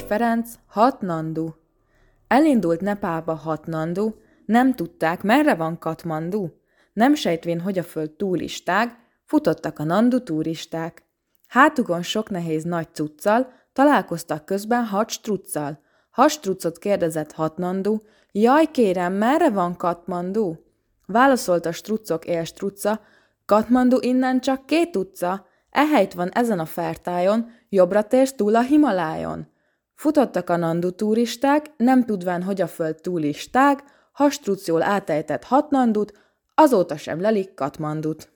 Ferenc, hat nandu. Elindult Nepálba hat nandu, nem tudták, merre van Katmandu. Nem sejtvén, hogy a föld túlistág, futottak a nandu turisták. Hátukon sok nehéz nagy cuccal, találkoztak közben hat struccal. Hat struccot kérdezett hat nandu, jaj kérem, merre van Katmandu? Válaszolt a struccok él strucca, Katmandu innen csak két utca, Ehelyt van ezen a fertájon, jobbra térsz túl a Himalájon. Futottak a nandu turisták, nem tudván, hogy a föld túlisták, hastrucjól átejtett hat nandut, azóta sem lelik Katmandut.